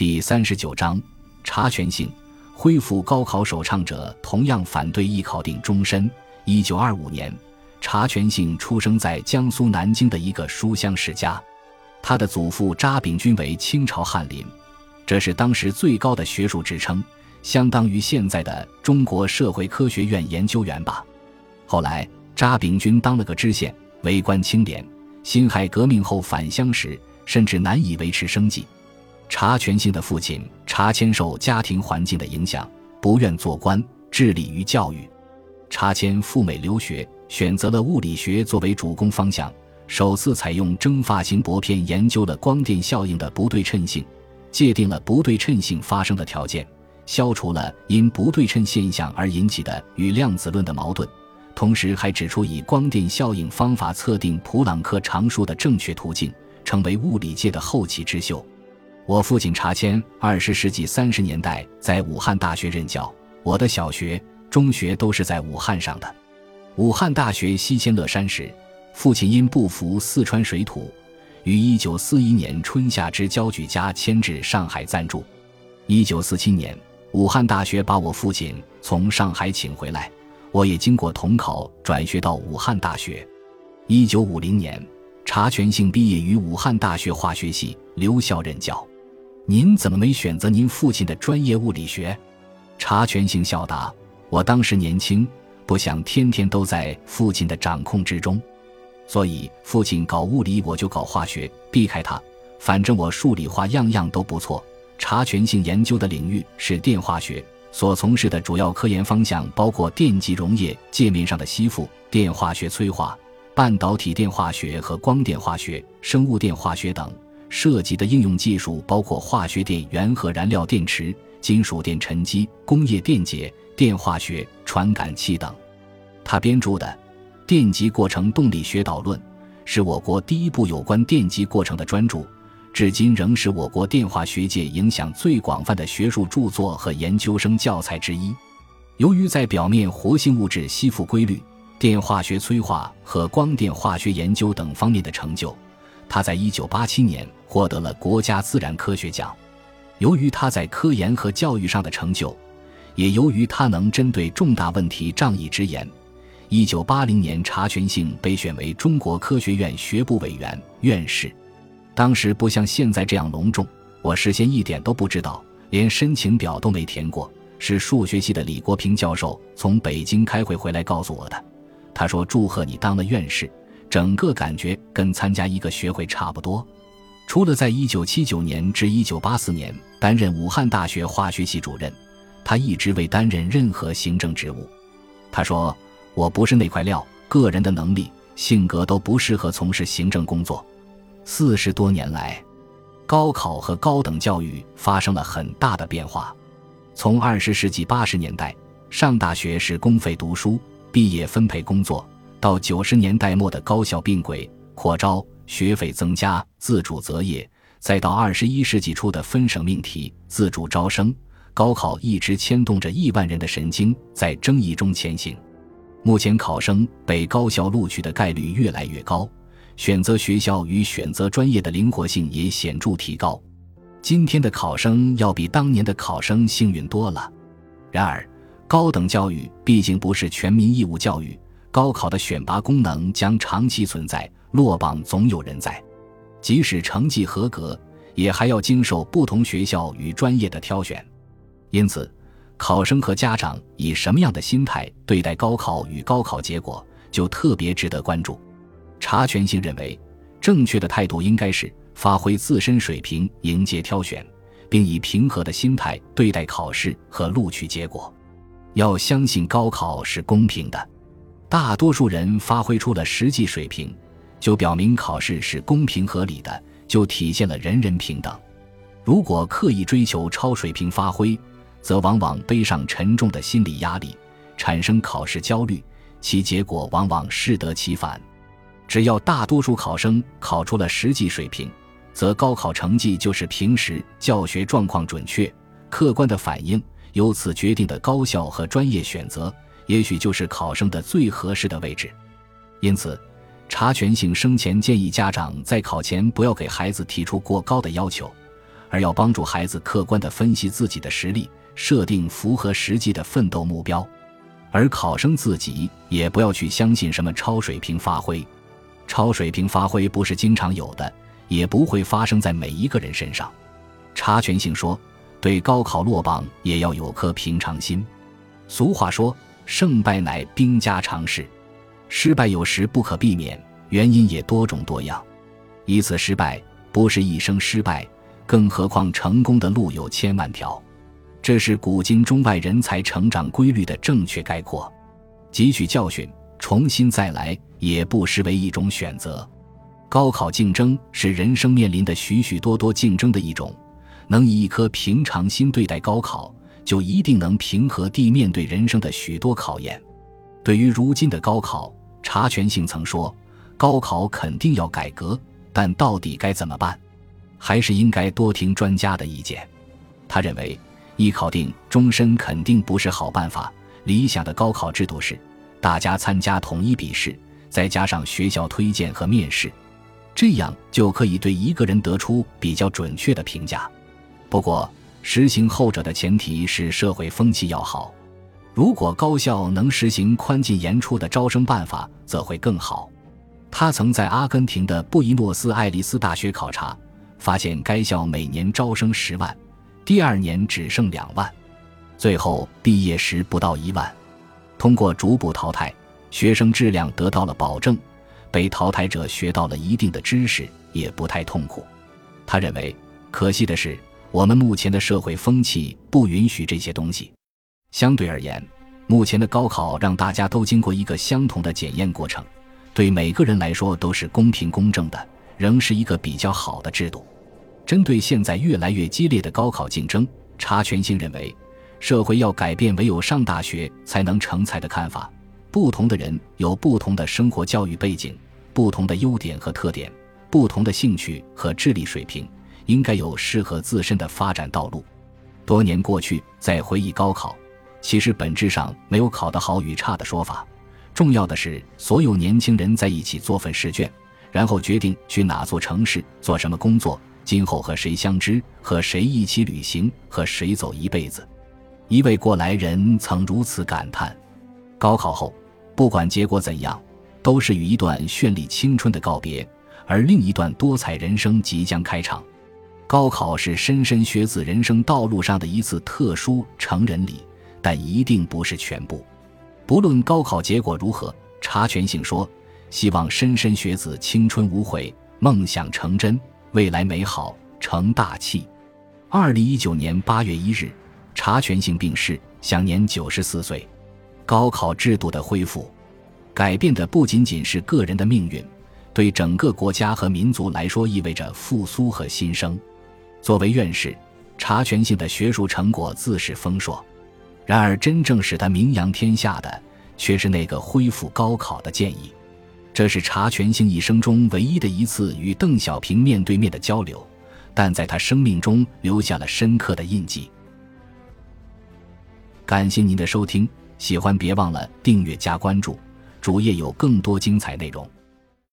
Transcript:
第三十九章查权性恢复高考首倡者同样反对艺考定终身。一九二五年，查权性出生在江苏南京的一个书香世家，他的祖父查秉钧为清朝翰林，这是当时最高的学术职称，相当于现在的中国社会科学院研究员吧。后来，查秉钧当了个知县，为官清廉。辛亥革命后返乡时，甚至难以维持生计。查全兴的父亲查谦受家庭环境的影响，不愿做官，致力于教育。查谦赴美留学，选择了物理学作为主攻方向，首次采用蒸发型薄片研究了光电效应的不对称性，界定了不对称性发生的条件，消除了因不对称现象而引起的与量子论的矛盾。同时还指出以光电效应方法测定普朗克常数的正确途径，成为物理界的后起之秀。我父亲查谦，二十世纪三十年代在武汉大学任教，我的小学、中学都是在武汉上的。武汉大学西迁乐山时，父亲因不服四川水土，于一九四一年春夏之交举家迁至上海暂住。一九四七年，武汉大学把我父亲从上海请回来。我也经过统考转学到武汉大学。一九五零年，查全兴毕业于武汉大学化学系，留校任教。您怎么没选择您父亲的专业物理学？查全性笑答：“我当时年轻，不想天天都在父亲的掌控之中，所以父亲搞物理，我就搞化学，避开他。反正我数理化样样都不错。”查全性研究的领域是电化学。所从事的主要科研方向包括电极溶液界面上的吸附、电化学催化、半导体电化学和光电化学、生物电化学等。涉及的应用技术包括化学电源和燃料电池、金属电沉积、工业电解、电化学、传感器等。他编著的《电极过程动力学导论》是我国第一部有关电极过程的专著。至今仍是我国电化学界影响最广泛的学术著作和研究生教材之一。由于在表面活性物质吸附规律、电化学催化和光电化学研究等方面的成就，他在1987年获得了国家自然科学奖。由于他在科研和教育上的成就，也由于他能针对重大问题仗义直言，1980年查全性被选为中国科学院学部委员、院士。当时不像现在这样隆重，我事先一点都不知道，连申请表都没填过。是数学系的李国平教授从北京开会回来告诉我的。他说：“祝贺你当了院士。”整个感觉跟参加一个学会差不多。除了在1979年至1984年担任武汉大学化学系主任，他一直未担任任何行政职务。他说：“我不是那块料，个人的能力、性格都不适合从事行政工作。”四十多年来，高考和高等教育发生了很大的变化。从二十世纪八十年代上大学是公费读书、毕业分配工作，到九十年代末的高校并轨扩招、学费增加、自主择业，再到二十一世纪初的分省命题、自主招生，高考一直牵动着亿万人的神经，在争议中前行。目前，考生被高校录取的概率越来越高。选择学校与选择专业的灵活性也显著提高。今天的考生要比当年的考生幸运多了。然而，高等教育毕竟不是全民义务教育，高考的选拔功能将长期存在，落榜总有人在。即使成绩合格，也还要经受不同学校与专业的挑选。因此，考生和家长以什么样的心态对待高考与高考结果，就特别值得关注。查全性认为，正确的态度应该是发挥自身水平迎接挑选，并以平和的心态对待考试和录取结果。要相信高考是公平的，大多数人发挥出了实际水平，就表明考试是公平合理的，就体现了人人平等。如果刻意追求超水平发挥，则往往背上沉重的心理压力，产生考试焦虑，其结果往往适得其反。只要大多数考生考出了实际水平，则高考成绩就是平时教学状况准确、客观的反映，由此决定的高校和专业选择，也许就是考生的最合适的位置。因此，查全性生前建议家长在考前不要给孩子提出过高的要求，而要帮助孩子客观地分析自己的实力，设定符合实际的奋斗目标。而考生自己也不要去相信什么超水平发挥，超水平发挥不是经常有的，也不会发生在每一个人身上。查全性说，对高考落榜也要有颗平常心。俗话说，胜败乃兵家常事，失败有时不可避免，原因也多种多样。一次失败不是一生失败，更何况成功的路有千万条。这是古今中外人才成长规律的正确概括，汲取教训，重新再来，也不失为一种选择。高考竞争是人生面临的许许多多竞争的一种，能以一颗平常心对待高考，就一定能平和地面对人生的许多考验。对于如今的高考，查全性曾说：“高考肯定要改革，但到底该怎么办？还是应该多听专家的意见。”他认为。一考定终身肯定不是好办法。理想的高考制度是，大家参加统一笔试，再加上学校推荐和面试，这样就可以对一个人得出比较准确的评价。不过，实行后者的前提是社会风气要好。如果高校能实行宽进严出的招生办法，则会更好。他曾在阿根廷的布宜诺斯艾利斯大学考察，发现该校每年招生十万。第二年只剩两万，最后毕业时不到一万。通过逐步淘汰，学生质量得到了保证，被淘汰者学到了一定的知识，也不太痛苦。他认为，可惜的是，我们目前的社会风气不允许这些东西。相对而言，目前的高考让大家都经过一个相同的检验过程，对每个人来说都是公平公正的，仍是一个比较好的制度。针对现在越来越激烈的高考竞争，查全兴认为，社会要改变唯有上大学才能成才的看法。不同的人有不同的生活教育背景、不同的优点和特点、不同的兴趣和智力水平，应该有适合自身的发展道路。多年过去，再回忆高考，其实本质上没有考得好与差的说法。重要的是，所有年轻人在一起做份试卷，然后决定去哪座城市做什么工作。今后和谁相知，和谁一起旅行，和谁走一辈子？一位过来人曾如此感叹：高考后，不管结果怎样，都是与一段绚丽青春的告别，而另一段多彩人生即将开场。高考是莘莘学子人生道路上的一次特殊成人礼，但一定不是全部。不论高考结果如何，查全性说：希望莘莘学子青春无悔，梦想成真。未来美好，成大器。二零一九年八月一日，查全性病逝，享年九十四岁。高考制度的恢复，改变的不仅仅是个人的命运，对整个国家和民族来说，意味着复苏和新生。作为院士，查全性的学术成果自是丰硕。然而，真正使他名扬天下的，却是那个恢复高考的建议。这是查全兴一生中唯一的一次与邓小平面对面的交流，但在他生命中留下了深刻的印记。感谢您的收听，喜欢别忘了订阅加关注，主页有更多精彩内容。